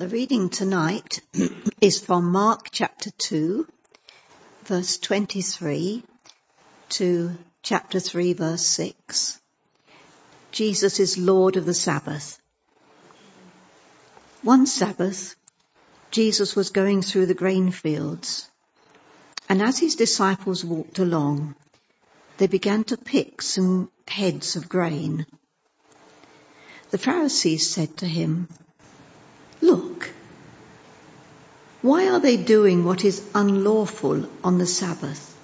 The reading tonight is from Mark chapter 2, verse 23 to chapter 3, verse 6. Jesus is Lord of the Sabbath. One Sabbath, Jesus was going through the grain fields, and as his disciples walked along, they began to pick some heads of grain. The Pharisees said to him, Look, why are they doing what is unlawful on the Sabbath?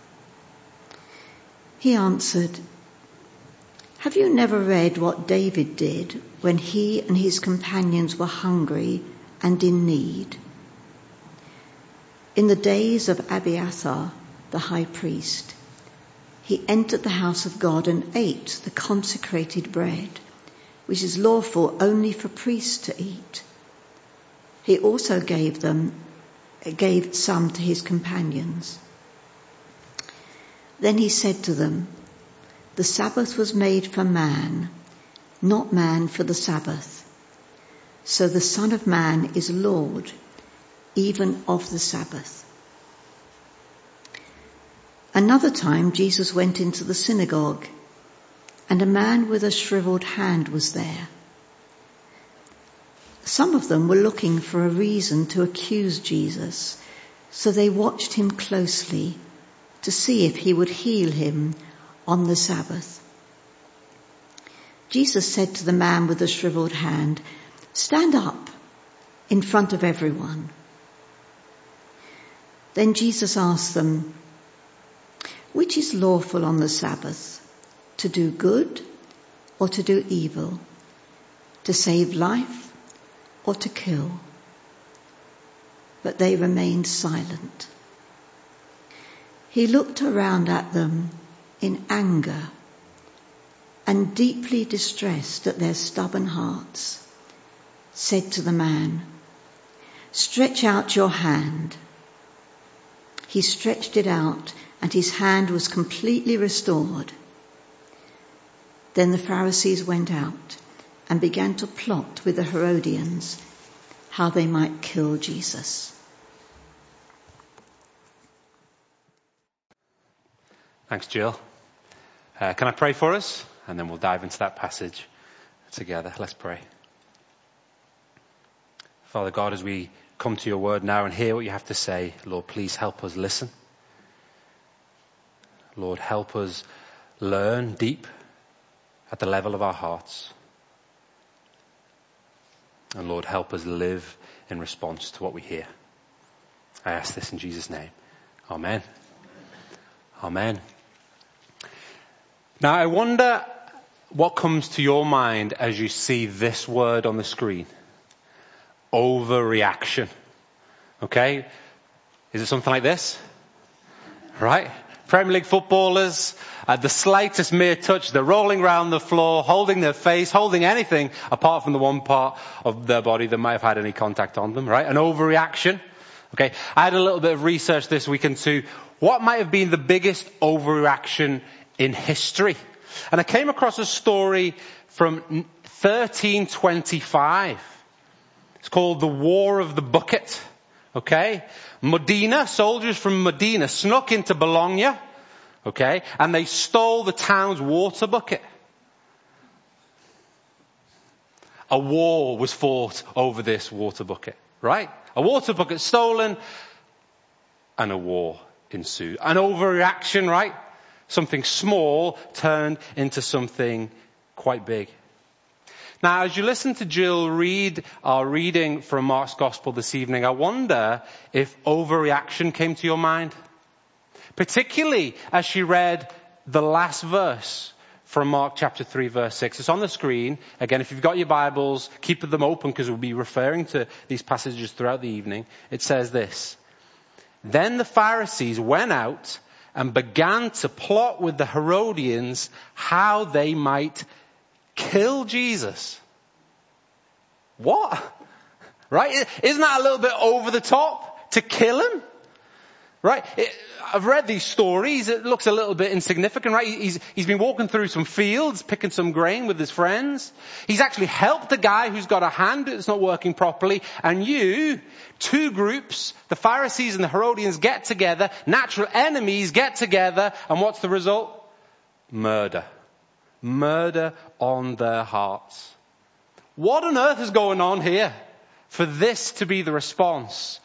He answered, Have you never read what David did when he and his companions were hungry and in need? In the days of Abiathar, the high priest, he entered the house of God and ate the consecrated bread, which is lawful only for priests to eat he also gave them, gave some to his companions. Then he said to them, the Sabbath was made for man, not man for the Sabbath. So the Son of Man is Lord, even of the Sabbath. Another time Jesus went into the synagogue and a man with a shriveled hand was there. Some of them were looking for a reason to accuse Jesus, so they watched him closely to see if he would heal him on the Sabbath. Jesus said to the man with the shriveled hand, stand up in front of everyone. Then Jesus asked them, which is lawful on the Sabbath, to do good or to do evil, to save life or to kill. But they remained silent. He looked around at them in anger and deeply distressed at their stubborn hearts, said to the man, stretch out your hand. He stretched it out and his hand was completely restored. Then the Pharisees went out and began to plot with the Herodians how they might kill Jesus. Thanks, Jill. Uh, can I pray for us? And then we'll dive into that passage together. Let's pray. Father God, as we come to your word now and hear what you have to say, Lord, please help us listen. Lord, help us learn deep at the level of our hearts. And Lord, help us live in response to what we hear. I ask this in Jesus' name. Amen. Amen. Now I wonder what comes to your mind as you see this word on the screen. Overreaction. Okay? Is it something like this? Right? Premier League footballers, at the slightest mere touch, they're rolling around the floor, holding their face, holding anything apart from the one part of their body that might have had any contact on them, right? An overreaction. Okay. I had a little bit of research this week into what might have been the biggest overreaction in history. And I came across a story from 1325. It's called the War of the Bucket. Okay? Modena, soldiers from Modena snuck into Bologna. Okay? And they stole the town's water bucket. A war was fought over this water bucket. Right? A water bucket stolen and a war ensued. An overreaction, right? Something small turned into something quite big. Now, as you listen to Jill read our reading from Mark's Gospel this evening, I wonder if overreaction came to your mind. Particularly as she read the last verse from Mark chapter 3 verse 6. It's on the screen. Again, if you've got your Bibles, keep them open because we'll be referring to these passages throughout the evening. It says this. Then the Pharisees went out and began to plot with the Herodians how they might kill Jesus. What? Right? Isn't that a little bit over the top to kill him? Right? It, I've read these stories. It looks a little bit insignificant, right? He's, he's been walking through some fields, picking some grain with his friends. He's actually helped a guy who's got a hand that's not working properly. And you, two groups, the Pharisees and the Herodians get together, natural enemies get together, and what's the result? Murder. Murder on their hearts. What on earth is going on here for this to be the response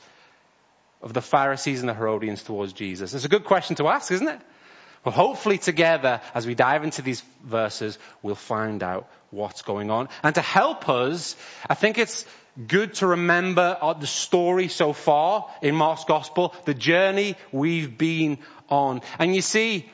of the Pharisees and the Herodians towards Jesus? It's a good question to ask, isn't it? Well, hopefully together, as we dive into these verses, we'll find out what's going on. And to help us, I think it's good to remember uh, the story so far in Mark's gospel, the journey we've been on. And you see,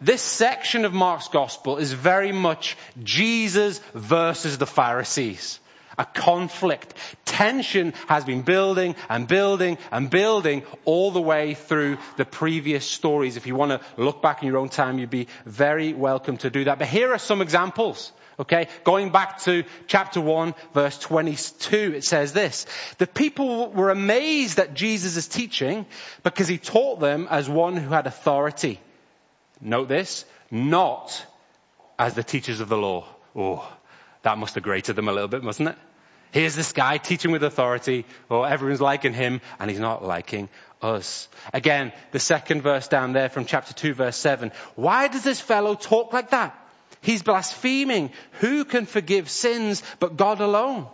this section of Mark's gospel is very much Jesus versus the Pharisees a conflict. Tension has been building and building and building all the way through the previous stories. If you want to look back in your own time, you'd be very welcome to do that. But here are some examples. Okay, going back to chapter 1 verse 22, it says this. The people were amazed at Jesus' teaching because he taught them as one who had authority. Note this, not as the teachers of the law. Oh, that must have grated them a little bit, mustn't it? Here's this guy teaching with authority, or oh, everyone's liking him, and he's not liking us. Again, the second verse down there from chapter 2 verse 7. Why does this fellow talk like that? He's blaspheming. Who can forgive sins but God alone?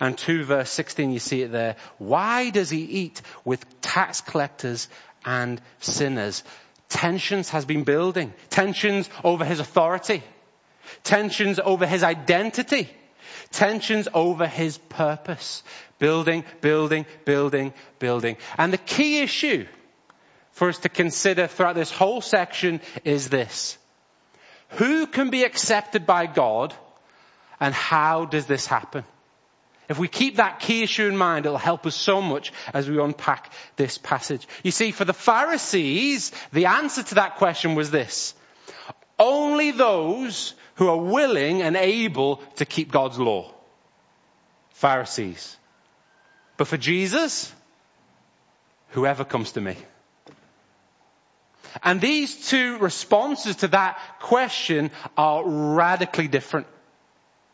And 2 verse 16, you see it there. Why does he eat with tax collectors and sinners? Tensions has been building. Tensions over his authority. Tensions over his identity. Tensions over his purpose. Building, building, building, building. And the key issue for us to consider throughout this whole section is this. Who can be accepted by God and how does this happen? If we keep that key issue in mind, it'll help us so much as we unpack this passage. You see, for the Pharisees, the answer to that question was this. Only those who are willing and able to keep God's law. Pharisees. But for Jesus, whoever comes to me. And these two responses to that question are radically different.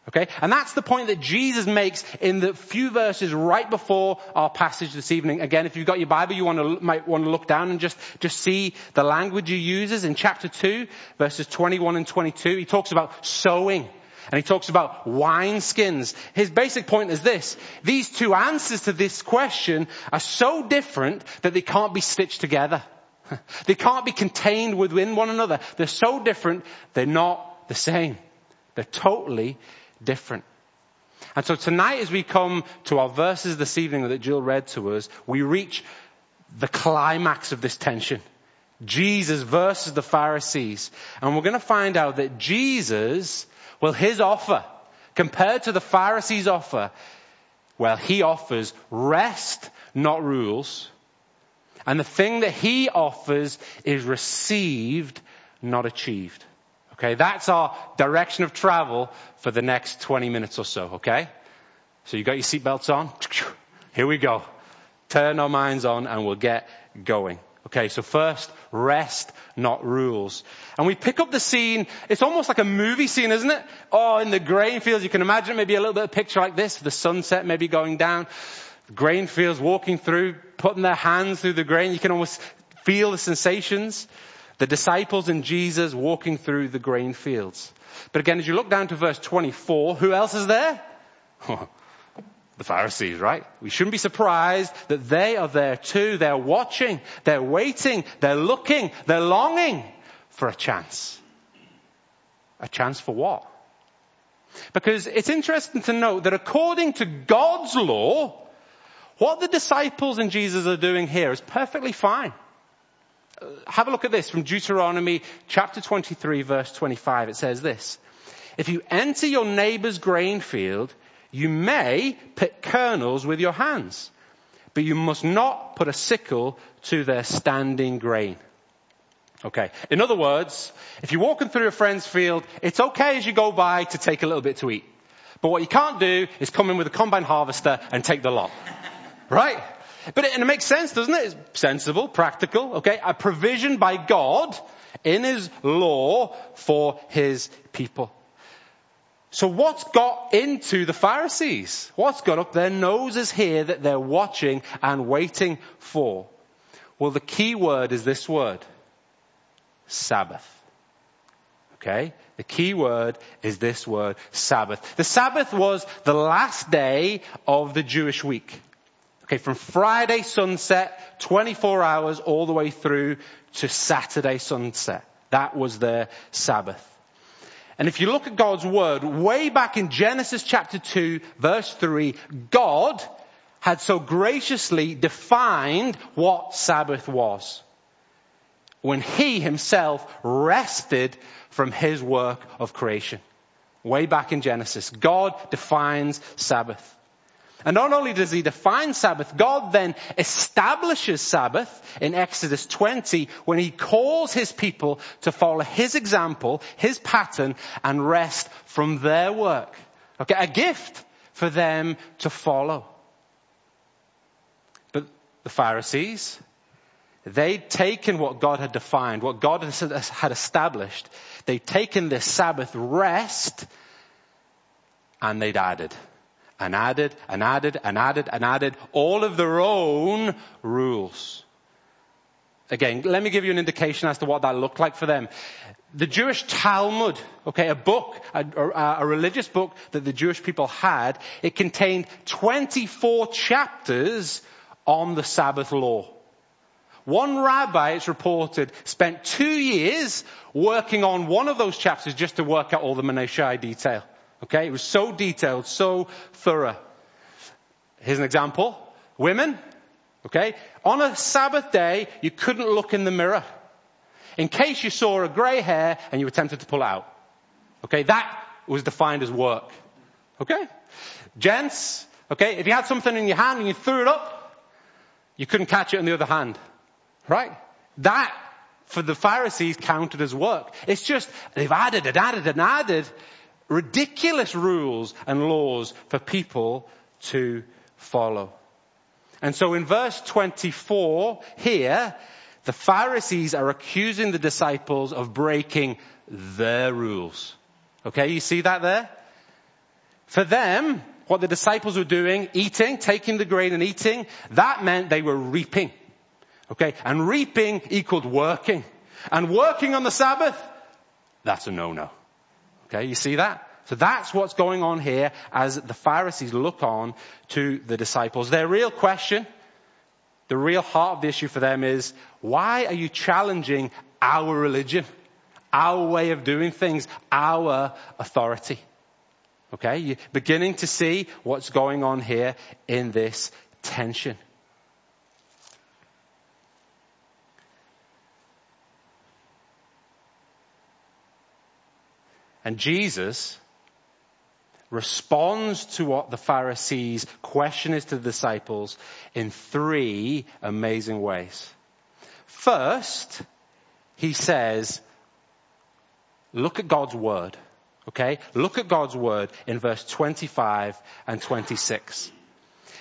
Okay? And that's the point that Jesus makes in the few verses right before our passage this evening. Again, if you've got your Bible, you want to, might want to look down and just, just see the language he uses in chapter 2, verses 21 and 22. He talks about sowing. And he talks about wine skins. His basic point is this. These two answers to this question are so different that they can't be stitched together. They can't be contained within one another. They're so different, they're not the same. They're totally different. And so tonight as we come to our verses this evening that Jill read to us, we reach the climax of this tension. Jesus versus the Pharisees. And we're going to find out that Jesus, well, his offer, compared to the Pharisees' offer, well, he offers rest, not rules. And the thing that he offers is received, not achieved. Okay, that's our direction of travel for the next 20 minutes or so, okay? So you got your seatbelts on? Here we go. Turn our minds on and we'll get going. Okay, so first, rest, not rules. And we pick up the scene, it's almost like a movie scene, isn't it? Oh, in the grain fields, you can imagine maybe a little bit of picture like this, the sunset maybe going down, grain fields walking through, putting their hands through the grain, you can almost feel the sensations. The disciples and Jesus walking through the grain fields. But again, as you look down to verse 24, who else is there? the Pharisees, right? We shouldn't be surprised that they are there too. They're watching, they're waiting, they're looking, they're longing for a chance. A chance for what? Because it's interesting to note that according to God's law, what the disciples and Jesus are doing here is perfectly fine Uh, have a look at this from Deuteronomy chapter 23 verse 25. It says this. If you enter your neighbor's grain field, you may pick kernels with your hands, but you must not put a sickle to their standing grain. Okay. In other words, if you're walking through a friend's field, it's okay as you go by to take a little bit to eat. But what you can't do is come in with a combine harvester and take the lot. right? But it, and it makes sense, doesn't it? It's sensible, practical, okay? A provision by God in His law for His people. So what's got into the Pharisees? What's got up their noses here that they're watching and waiting for? Well, the key word is this word. Sabbath. Okay? The key word is this word, Sabbath. The Sabbath was the last day of the Jewish week. Okay, from Friday sunset, 24 hours all the way through to Saturday sunset. That was their Sabbath. And if you look at God's word, way back in Genesis chapter 2 verse 3, God had so graciously defined what Sabbath was. When he himself rested from his work of creation. Way back in Genesis, God defines Sabbath. And not only does he define Sabbath, God then establishes Sabbath in Exodus 20 when he calls his people to follow his example, his pattern, and rest from their work. Okay, a gift for them to follow. But the Pharisees, they'd taken what God had defined, what God had established. They'd taken this Sabbath rest and they'd added and added and added and added and added all of their own rules. Again, let me give you an indication as to what that looked like for them. The Jewish Talmud, okay, a book, a, a, religious book that the Jewish people had, it contained 24 chapters on the Sabbath law. One rabbi, it's reported, spent two years working on one of those chapters just to work out all the minutiae detail. Okay, it was so detailed, so thorough. Here's an example. Women, okay, on a Sabbath day, you couldn't look in the mirror. In case you saw a grey hair and you were tempted to pull out. Okay, that was defined as work. Okay? Gents, okay, if you had something in your hand and you threw it up, you couldn't catch it in the other hand. Right? That, for the Pharisees, counted as work. It's just, they've added and added and added ridiculous rules and laws for people to follow. And so in verse 24 here, the Pharisees are accusing the disciples of breaking their rules. Okay, you see that there? For them, what the disciples were doing, eating, taking the grain and eating, that meant they were reaping. Okay, and reaping equaled working. And working on the Sabbath, that's a no-no. Okay, you see that? So that's what's going on here as the Pharisees look on to the disciples. Their real question, the real heart of the issue for them is, why are you challenging our religion, our way of doing things, our authority? Okay, you're beginning to see what's going on here in this tension. And Jesus responds to what the Pharisees' question is to the disciples in three amazing ways. First, he says, look at God's word. Okay? Look at God's word in verse 25 and 26.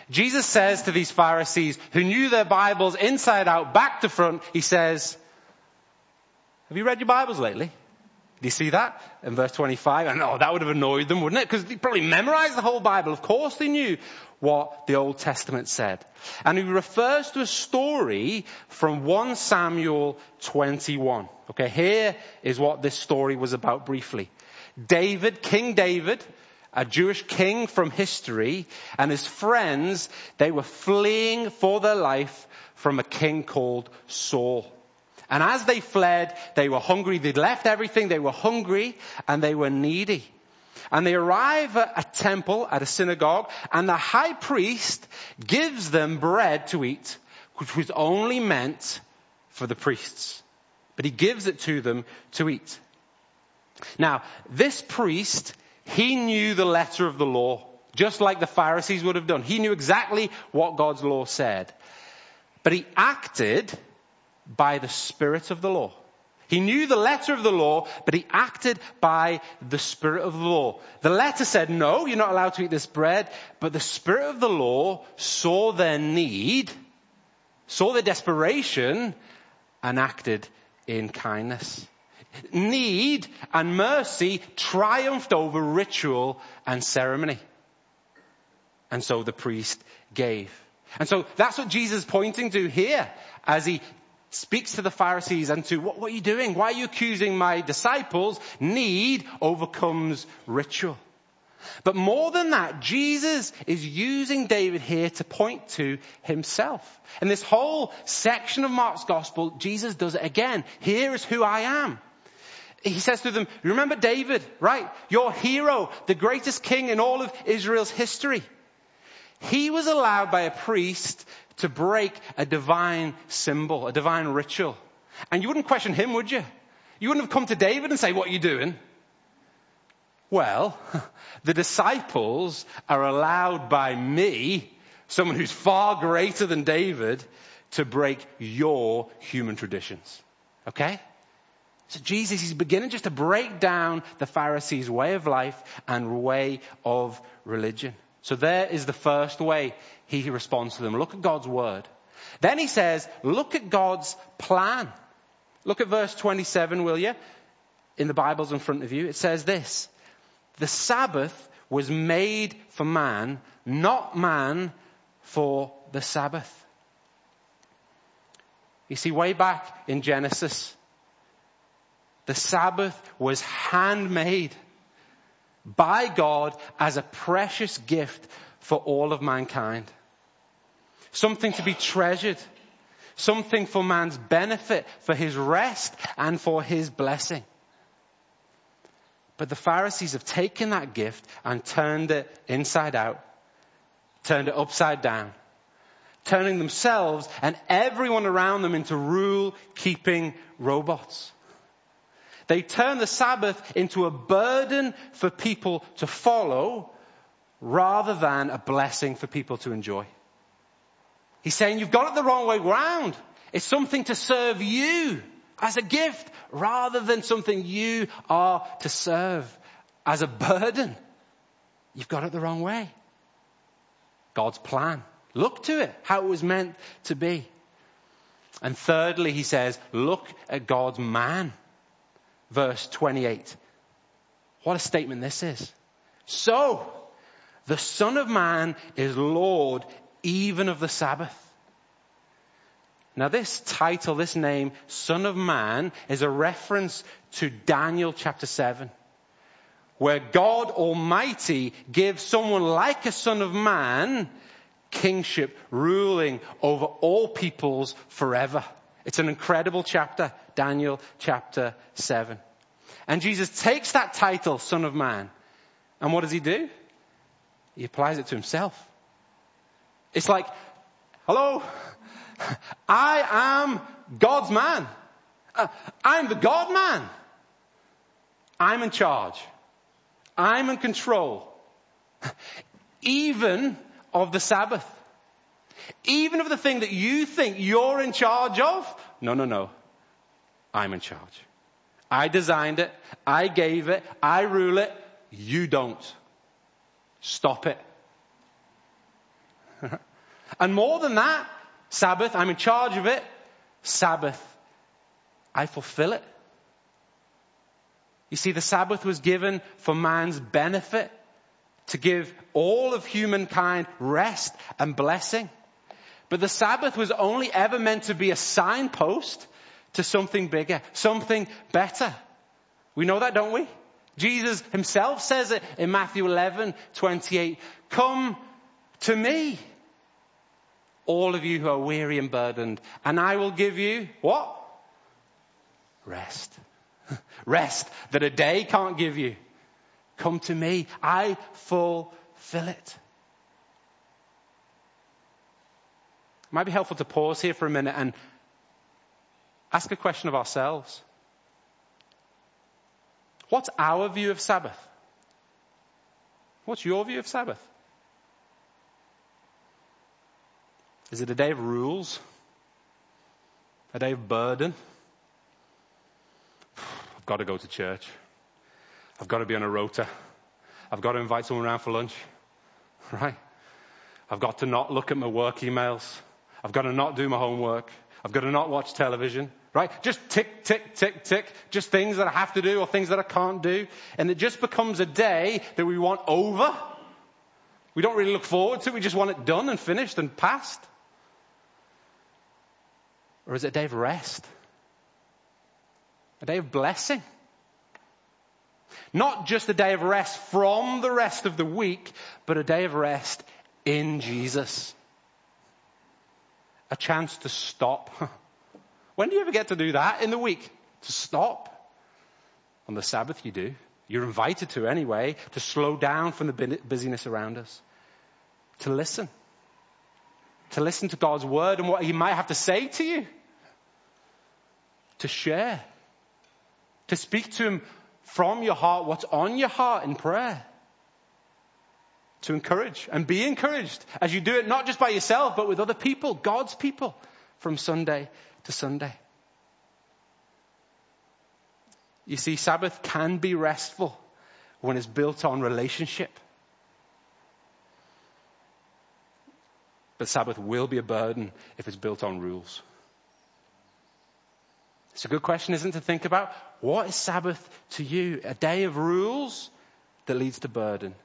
Jesus says to these Pharisees who knew their Bibles inside out, back to front, he says, have you read your Bibles lately? Do you see that in verse 25? And oh, that would have annoyed them, wouldn't it? Because they probably memorized the whole Bible. Of course they knew what the Old Testament said. And he refers to a story from 1 Samuel 21. Okay, here is what this story was about briefly. David, King David, a Jewish king from history, and his friends, they were fleeing for their life from a king called Saul. And as they fled, they were hungry. They'd left everything. They were hungry and they were needy. And they arrive at a temple, at a synagogue, and the high priest gives them bread to eat, which was only meant for the priests. But he gives it to them to eat. Now, this priest, he knew the letter of the law, just like the Pharisees would have done. He knew exactly what God's law said. But he acted by the Spirit of the law. He knew the letter of the law, but he acted by the Spirit of the law. The letter said, no, you're not allowed to eat this bread, but the Spirit of the law saw their need saw their desperation, and acted in kindness. Need and mercy triumphed over ritual and ceremony. And so the priest gave. And so that's what Jesus is pointing to here as he speaks to the Pharisees and to what, what are you doing? Why are you accusing my disciples? Need overcomes ritual. But more than that, Jesus is using David here to point to himself. In this whole section of Mark's gospel, Jesus does it again. Here is who I am. He says to them, remember David, right? Your hero, the greatest king in all of Israel's history. He was allowed by a priest to break a divine symbol, a divine ritual. And you wouldn't question him, would you? You wouldn't have come to David and say, what are you doing? Well, the disciples are allowed by me, someone who's far greater than David, to break your human traditions. Okay? So Jesus is beginning just to break down the Pharisees' way of life and way of religion. So there is the first way he responds to them. Look at God's word. Then he says, look at God's plan. Look at verse 27, will you? In the Bibles in front of you. It says this. The Sabbath was made for man, not man for the Sabbath. You see, way back in Genesis, the Sabbath was handmade by God as a precious gift for all of mankind. Something to be treasured. Something for man's benefit, for his rest and for his blessing. But the Pharisees have taken that gift and turned it inside out, turned it upside down, turning themselves and everyone around them into rule keeping robots. They turn the Sabbath into a burden for people to follow rather than a blessing for people to enjoy. He's saying you've got it the wrong way round. It's something to serve you as a gift rather than something you are to serve as a burden. You've got it the wrong way. God's plan. Look to it, how it was meant to be. And thirdly, he says, look at God's man verse 28. What a statement this is. So, the Son of Man is Lord even of the Sabbath. Now this title, this name, Son of Man, is a reference to Daniel chapter 7, where God Almighty gives someone like a Son of Man kingship, ruling over all peoples forever. It's an incredible chapter, Daniel chapter 7. And Jesus takes that title, Son of Man, and what does he do? He applies it to himself. It's like, hello, I am God's man. Uh, I'm the God man. I'm in charge. I'm in control. Even of the Sabbath. Even of the thing that you think you're in charge of. No, no, no. I'm in charge. I designed it. I gave it. I rule it. You don't. Stop it. and more than that, Sabbath, I'm in charge of it. Sabbath, I fulfill it. You see, the Sabbath was given for man's benefit, to give all of humankind rest and blessing. But the Sabbath was only ever meant to be a signpost to something bigger, something better. We know that, don't we? Jesus himself says it in Matthew 11, 28. Come to me, all of you who are weary and burdened, and I will give you what? Rest. Rest that a day can't give you. Come to me. I fulfill it. It might be helpful to pause here for a minute and ask a question of ourselves. What's our view of Sabbath? What's your view of Sabbath? Is it a day of rules? A day of burden? I've got to go to church. I've got to be on a rota. I've got to invite someone around for lunch. Right? I've got to not look at my work emails. I've got to not do my homework. I've got to not watch television, right? Just tick, tick, tick, tick. Just things that I have to do or things that I can't do. And it just becomes a day that we want over. We don't really look forward to it. We just want it done and finished and passed. Or is it a day of rest? A day of blessing? Not just a day of rest from the rest of the week, but a day of rest in Jesus. A chance to stop. When do you ever get to do that in the week? To stop? On the Sabbath you do. You're invited to anyway, to slow down from the busyness around us. To listen. To listen to God's word and what He might have to say to you. To share. To speak to Him from your heart what's on your heart in prayer. To encourage and be encouraged as you do it not just by yourself, but with other people, God's people, from Sunday to Sunday. You see, Sabbath can be restful when it's built on relationship. But Sabbath will be a burden if it's built on rules. It's a good question, isn't it, to think about? What is Sabbath to you? A day of rules that leads to burden,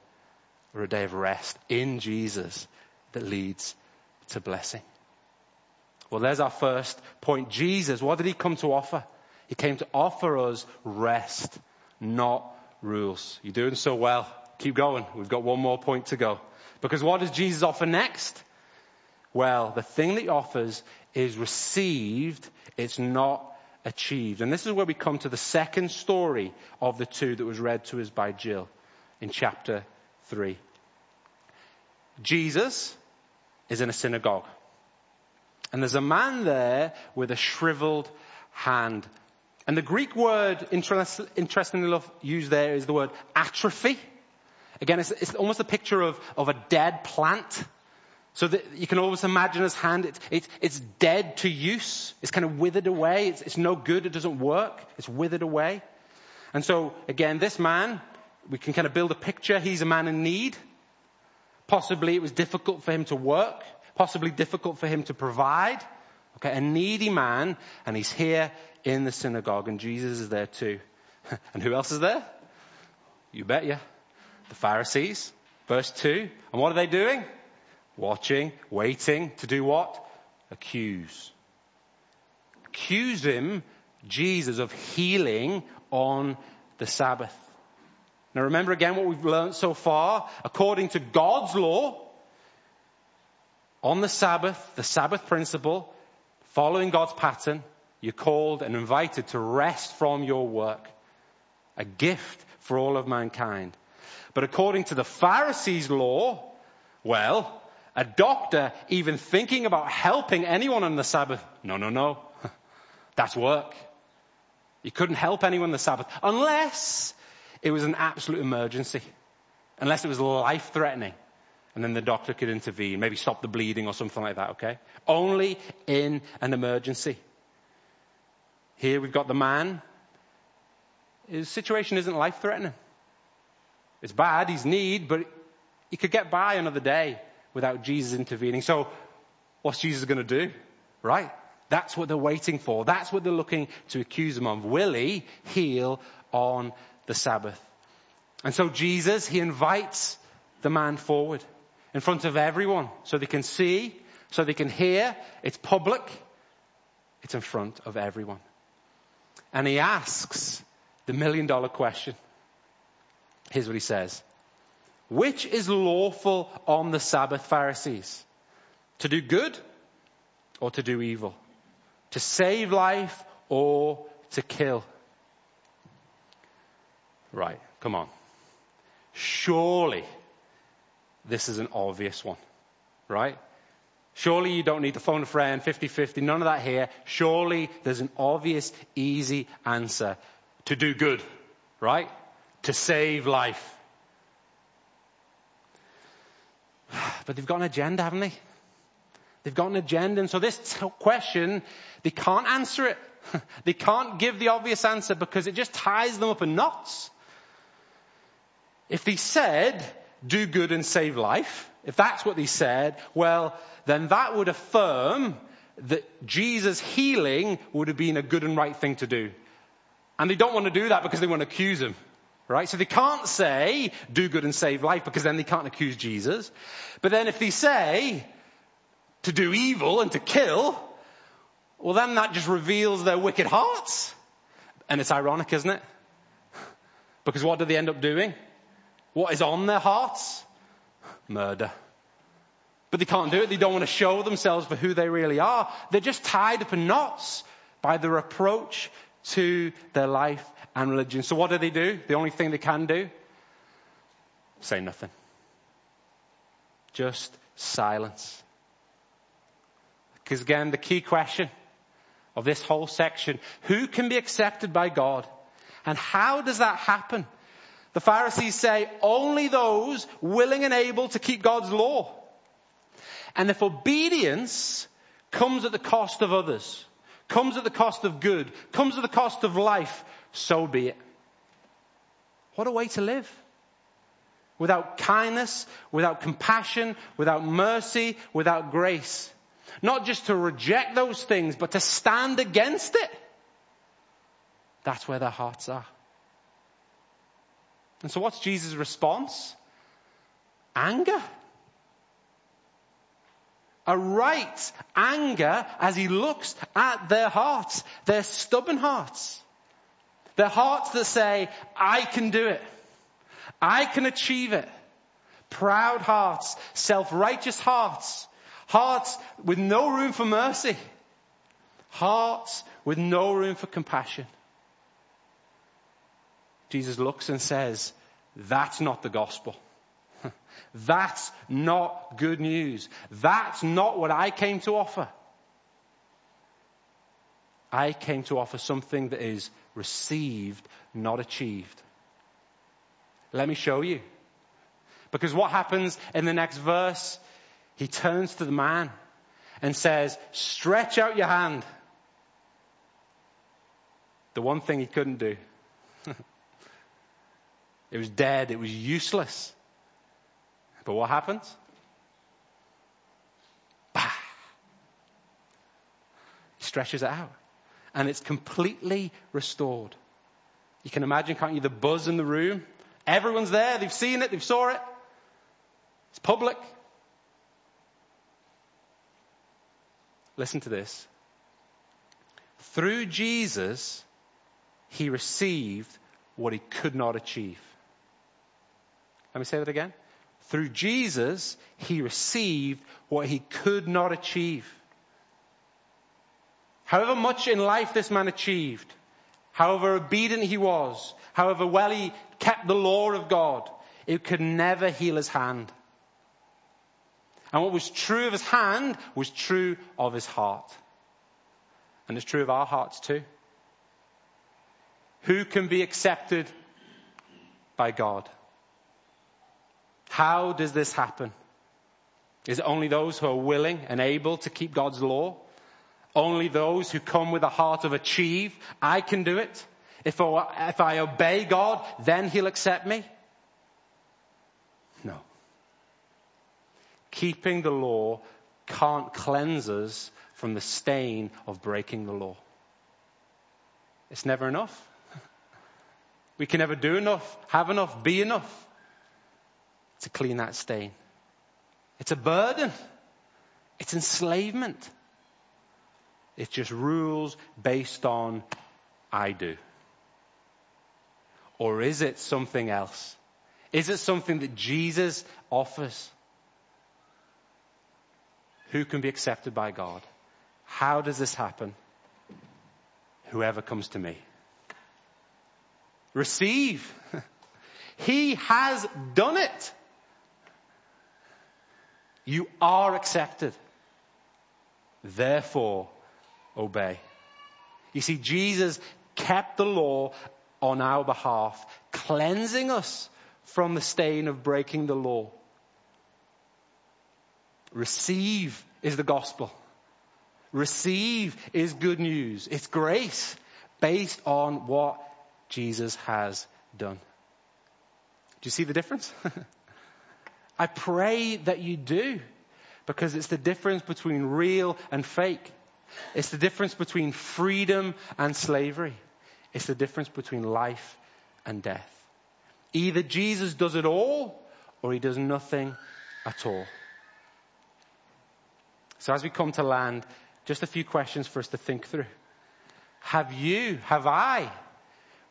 or a day of rest in Jesus that leads to blessing? Well, there's our first point. Jesus, what did he come to offer? He came to offer us rest, not rules. You're doing so well. Keep going. We've got one more point to go. Because what does Jesus offer next? Well, the thing that he offers is received. It's not achieved. And this is where we come to the second story of the two that was read to us by Jill in chapter 3. Jesus is in a synagogue. And there's a man there with a shriveled hand. And the Greek word, interestingly enough, used there is the word atrophy. Again, it's, it's almost a picture of, of a dead plant. So that you can almost imagine his hand, it's, it's, it's dead to use. It's kind of withered away. It's, it's no good. It doesn't work. It's withered away. And so, again, this man, we can kind of build a picture. He's a man in need. Possibly it was difficult for him to work. Possibly difficult for him to provide. Okay, a needy man, and he's here in the synagogue, and Jesus is there too. and who else is there? You bet you. The Pharisees. Verse 2. And what are they doing? Watching, waiting to do what? Accuse. Accuse him, Jesus, of healing on the Sabbath. Now remember again what we've learned so far. According to God's law, on the Sabbath, the Sabbath principle, following God's pattern, you're called and invited to rest from your work. A gift for all of mankind. But according to the Pharisees' law, well, a doctor even thinking about helping anyone on the Sabbath. No, no, no. That's work. You couldn't help anyone on the Sabbath unless it was an absolute emergency. Unless it was life threatening. And then the doctor could intervene, maybe stop the bleeding or something like that, okay? Only in an emergency. Here we've got the man. His situation isn't life threatening. It's bad, he's need, but he could get by another day without Jesus intervening. So what's Jesus going to do? Right? That's what they're waiting for. That's what they're looking to accuse him of. Will he heal on the Sabbath? And so Jesus, he invites the man forward in front of everyone so they can see, so they can hear. It's public. It's in front of everyone. And he asks the million dollar question. Here's what he says. Which is lawful on the Sabbath, Pharisees? To do good or to do evil? To save life or to kill? Right, come on. Surely this is an obvious one, right? Surely you don't need to phone a friend, 50-50, none of that here. Surely there's an obvious, easy answer to do good, right? To save life. But they've got an agenda, haven't they? They've got an agenda, and so this question, they can't answer it. they can't give the obvious answer because it just ties them up in knots. If they said, do good and save life, if that's what they said, well, then that would affirm that Jesus' healing would have been a good and right thing to do. And they don't want to do that because they want to accuse him. Right? So they can't say, do good and save life, because then they can't accuse Jesus. But then if they say, to do evil and to kill, well then that just reveals their wicked hearts. And it's ironic, isn't it? Because what do they end up doing? What is on their hearts? Murder. But they can't do it. They don't want to show themselves for who they really are. They're just tied up in knots by their approach to their life and religion. So what do they do? The only thing they can do? Say nothing. Just silence. Because again, the key question of this whole section, who can be accepted by God? And how does that happen? The Pharisees say only those willing and able to keep God's law. And if obedience comes at the cost of others, comes at the cost of good, comes at the cost of life, so be it. What a way to live. Without kindness, without compassion, without mercy, without grace. Not just to reject those things, but to stand against it. That's where their hearts are. And so what's Jesus' response? Anger. A right anger as he looks at their hearts, their stubborn hearts. Their hearts that say, I can do it. I can achieve it. Proud hearts, self-righteous hearts, hearts with no room for mercy, hearts with no room for compassion. Jesus looks and says, that's not the gospel. That's not good news. That's not what I came to offer. I came to offer something that is received, not achieved. Let me show you. Because what happens in the next verse? He turns to the man and says, stretch out your hand. The one thing he couldn't do. it was dead. It was useless. But what happens? Bah! He stretches it out and it's completely restored. You can imagine, can't you, the buzz in the room? Everyone's there, they've seen it, they've saw it. It's public. Listen to this. Through Jesus, he received what he could not achieve. Let me say that again. Through Jesus, he received what he could not achieve. However much in life this man achieved, however obedient he was, however well he kept the law of God, it could never heal his hand. And what was true of his hand was true of his heart. And it's true of our hearts too. Who can be accepted by God? How does this happen? Is it only those who are willing and able to keep God's law? Only those who come with a heart of achieve, I can do it. If I, if I obey God, then He'll accept me. No. Keeping the law can't cleanse us from the stain of breaking the law. It's never enough. We can never do enough, have enough, be enough to clean that stain. It's a burden. It's enslavement. It's just rules based on I do. Or is it something else? Is it something that Jesus offers? Who can be accepted by God? How does this happen? Whoever comes to me. Receive. He has done it. You are accepted. Therefore, obey. You see, Jesus kept the law on our behalf, cleansing us from the stain of breaking the law. Receive is the gospel. Receive is good news. It's grace based on what Jesus has done. Do you see the difference? I pray that you do because it's the difference between real and fake. It's the difference between freedom and slavery. It's the difference between life and death. Either Jesus does it all or he does nothing at all. So as we come to land, just a few questions for us to think through. Have you, have I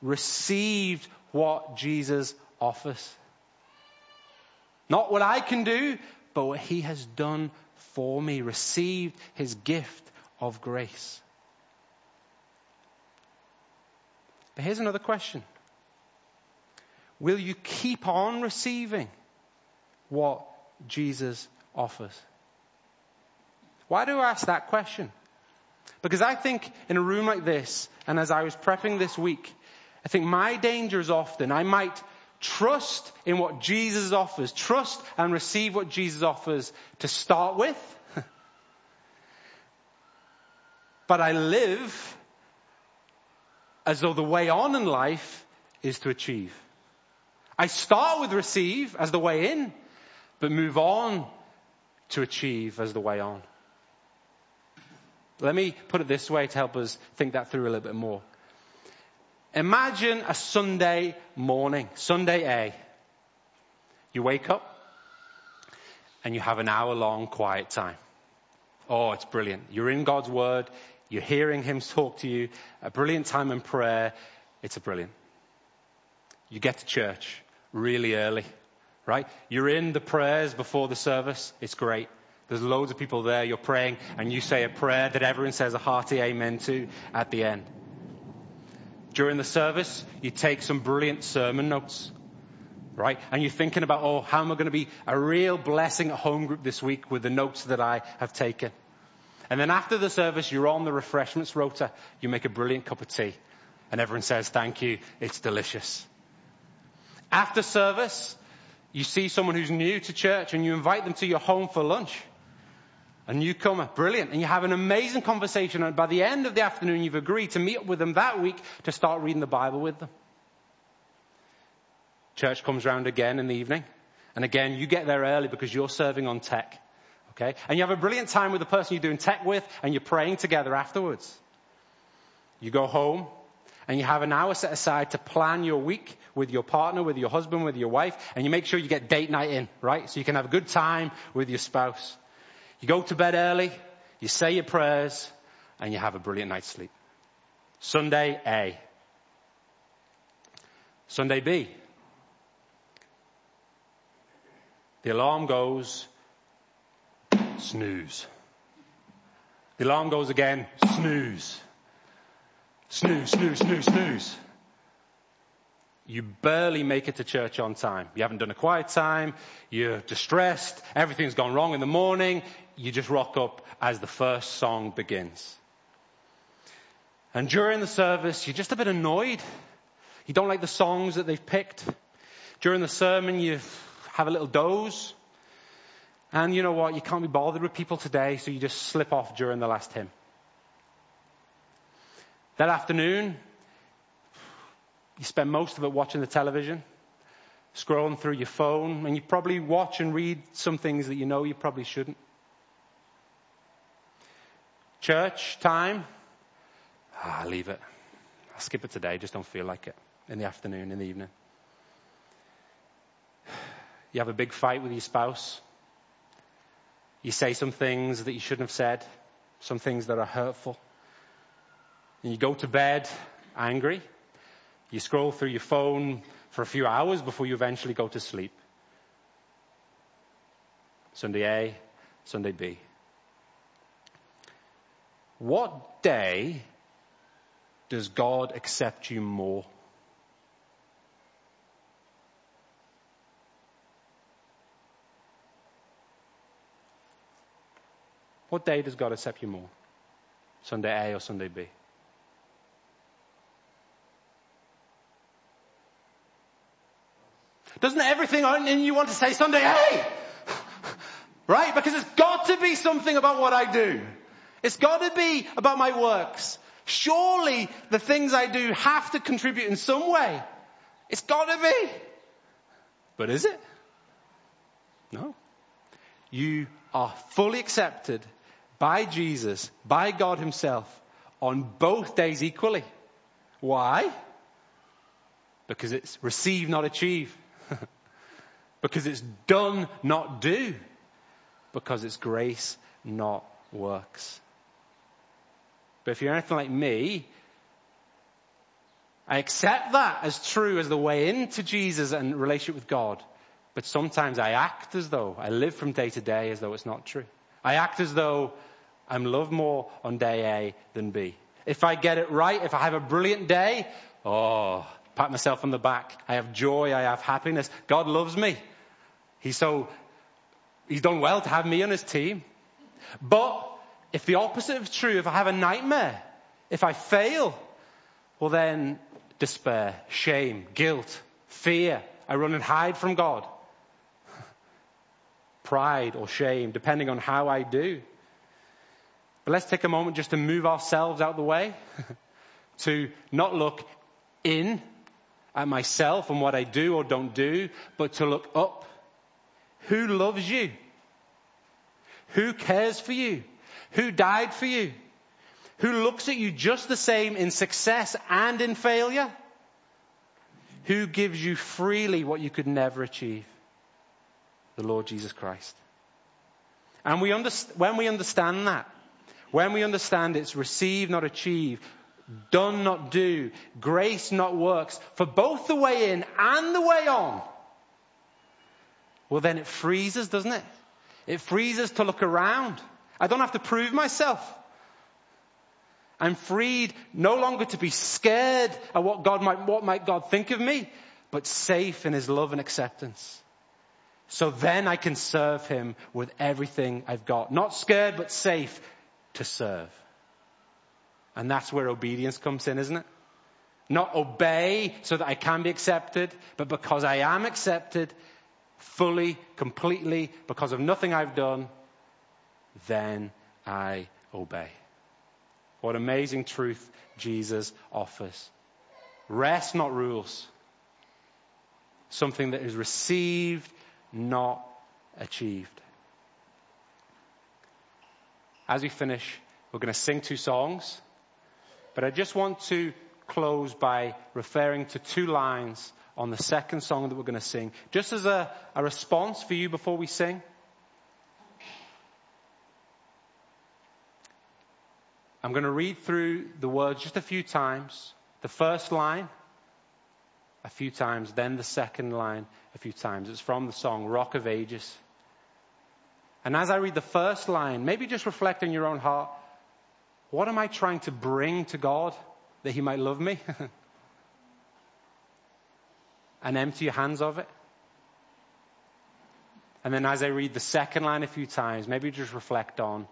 received what Jesus offers? Not what I can do, but what he has done for me. Received his gift of grace. But here's another question. Will you keep on receiving what Jesus offers? Why do I ask that question? Because I think in a room like this, and as I was prepping this week, I think my danger is often I might trust in what Jesus offers, trust and receive what Jesus offers to start with. but I live as though the way on in life is to achieve. I start with receive as the way in, but move on to achieve as the way on. Let me put it this way to help us think that through a little bit more. Imagine a Sunday morning, Sunday A. You wake up and you have an hour long quiet time. Oh, it's brilliant. You're in God's Word. You're hearing Him talk to you. A brilliant time in prayer. It's a brilliant. You get to church really early, right? You're in the prayers before the service. It's great. There's loads of people there. You're praying and you say a prayer that everyone says a hearty amen to at the end. During the service, you take some brilliant sermon notes, right? And you're thinking about, oh, how am I going to be a real blessing at home group this week with the notes that I have taken? And then after the service, you're on the refreshments rota. You make a brilliant cup of tea. And everyone says, thank you. It's delicious. After service, you see someone who's new to church and you invite them to your home for lunch. A newcomer, brilliant. And you have an amazing conversation and by the end of the afternoon you've agreed to meet up with them that week to start reading the Bible with them. Church comes round again in the evening. And again, you get there early because you're serving on tech. Okay? And you have a brilliant time with the person you're doing tech with and you're praying together afterwards. You go home and you have an hour set aside to plan your week with your partner, with your husband, with your wife, and you make sure you get date night in, right? So you can have a good time with your spouse. You go to bed early, you say your prayers, and you have a brilliant night's sleep. Sunday A. Sunday B. The alarm goes, snooze. The alarm goes again, snooze. Snooze, snooze, snooze, snooze. You barely make it to church on time. You haven't done a quiet time. You're distressed. Everything's gone wrong in the morning. You just rock up as the first song begins. And during the service, you're just a bit annoyed. You don't like the songs that they've picked. During the sermon, you have a little doze. And you know what? You can't be bothered with people today, so you just slip off during the last hymn. That afternoon, you spend most of it watching the television, scrolling through your phone, and you probably watch and read some things that you know you probably shouldn't. Church time, ah, leave it. I'll skip it today, just don't feel like it. In the afternoon, in the evening. You have a big fight with your spouse. You say some things that you shouldn't have said, some things that are hurtful. And you go to bed angry. You scroll through your phone for a few hours before you eventually go to sleep. Sunday A, Sunday B. What day does God accept you more? What day does God accept you more? Sunday A or Sunday B? Doesn't everything in you want to say Sunday, hey? Right? Because it's got to be something about what I do. It's got to be about my works. Surely the things I do have to contribute in some way. It's got to be. But is it? No. You are fully accepted by Jesus, by God Himself, on both days equally. Why? Because it's receive, not achieve. because it's done, not do. Because it's grace, not works. But if you're anything like me, I accept that as true as the way into Jesus and relationship with God. But sometimes I act as though, I live from day to day as though it's not true. I act as though I'm loved more on day A than B. If I get it right, if I have a brilliant day, oh, pat myself on the back. I have joy, I have happiness. God loves me. He's so, he's done well to have me on his team. But if the opposite is true, if I have a nightmare, if I fail, well then despair, shame, guilt, fear, I run and hide from God. Pride or shame, depending on how I do. But let's take a moment just to move ourselves out of the way, to not look in at myself and what I do or don't do, but to look up. Who loves you? Who cares for you? Who died for you? Who looks at you just the same in success and in failure? Who gives you freely what you could never achieve? The Lord Jesus Christ. And we underst- when we understand that, when we understand it's receive, not achieve, done, not do, grace, not works, for both the way in and the way on, well then it frees us, doesn't it? It frees us to look around. I don't have to prove myself. I'm freed no longer to be scared of what God might, what might God think of me, but safe in His love and acceptance. So then I can serve Him with everything I've got. Not scared, but safe to serve. And that's where obedience comes in, isn't it? Not obey so that I can be accepted, but because I am accepted fully, completely, because of nothing I've done, then I obey. What amazing truth Jesus offers. Rest, not rules. Something that is received, not achieved. As we finish, we're going to sing two songs. But I just want to close by referring to two lines on the second song that we're going to sing, just as a, a response for you before we sing. I'm going to read through the words just a few times. The first line, a few times, then the second line, a few times. It's from the song Rock of Ages. And as I read the first line, maybe just reflect in your own heart what am I trying to bring to God that He might love me? and empty your hands of it. And then as I read the second line a few times, maybe just reflect on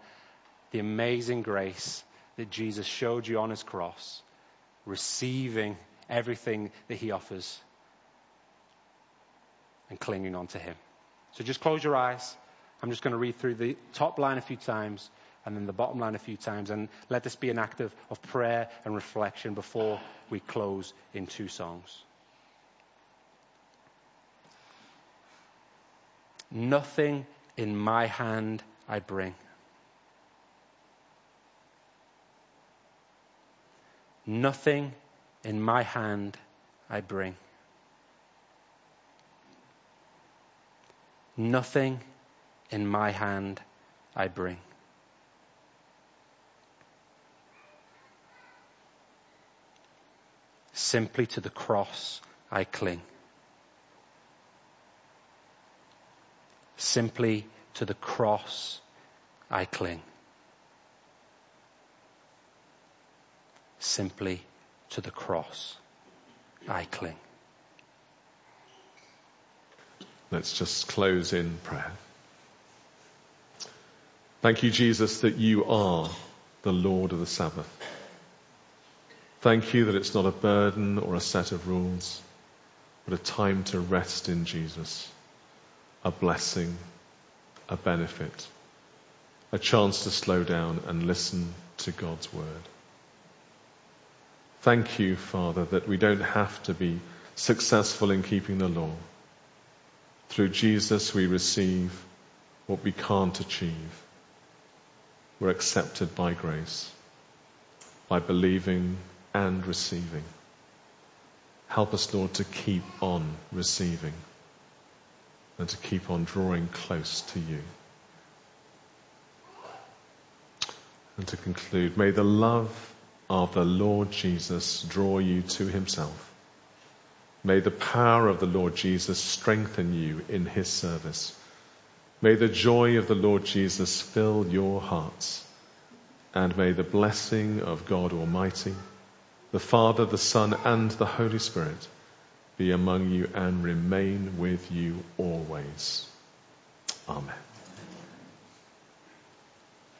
the amazing grace that Jesus showed you on his cross, receiving everything that he offers and clinging on to him. So just close your eyes. I'm just going to read through the top line a few times and then the bottom line a few times. And let this be an act of, of prayer and reflection before we close in two songs. Nothing in my hand I bring. Nothing in my hand I bring. Nothing in my hand I bring. Simply to the cross I cling. Simply to the cross I cling. Simply to the cross I cling. Let's just close in prayer. Thank you, Jesus, that you are the Lord of the Sabbath. Thank you that it's not a burden or a set of rules, but a time to rest in Jesus, a blessing, a benefit, a chance to slow down and listen to God's word. Thank you, Father, that we don't have to be successful in keeping the law Through Jesus, we receive what we can't achieve. We're accepted by grace, by believing and receiving. Help us, Lord, to keep on receiving and to keep on drawing close to you. And to conclude, may the love of the Lord Jesus draw you to himself. May the power of the Lord Jesus strengthen you in his service. May the joy of the Lord Jesus fill your hearts. And may the blessing of God Almighty, the Father, the Son, and the Holy Spirit be among you and remain with you always. Amen.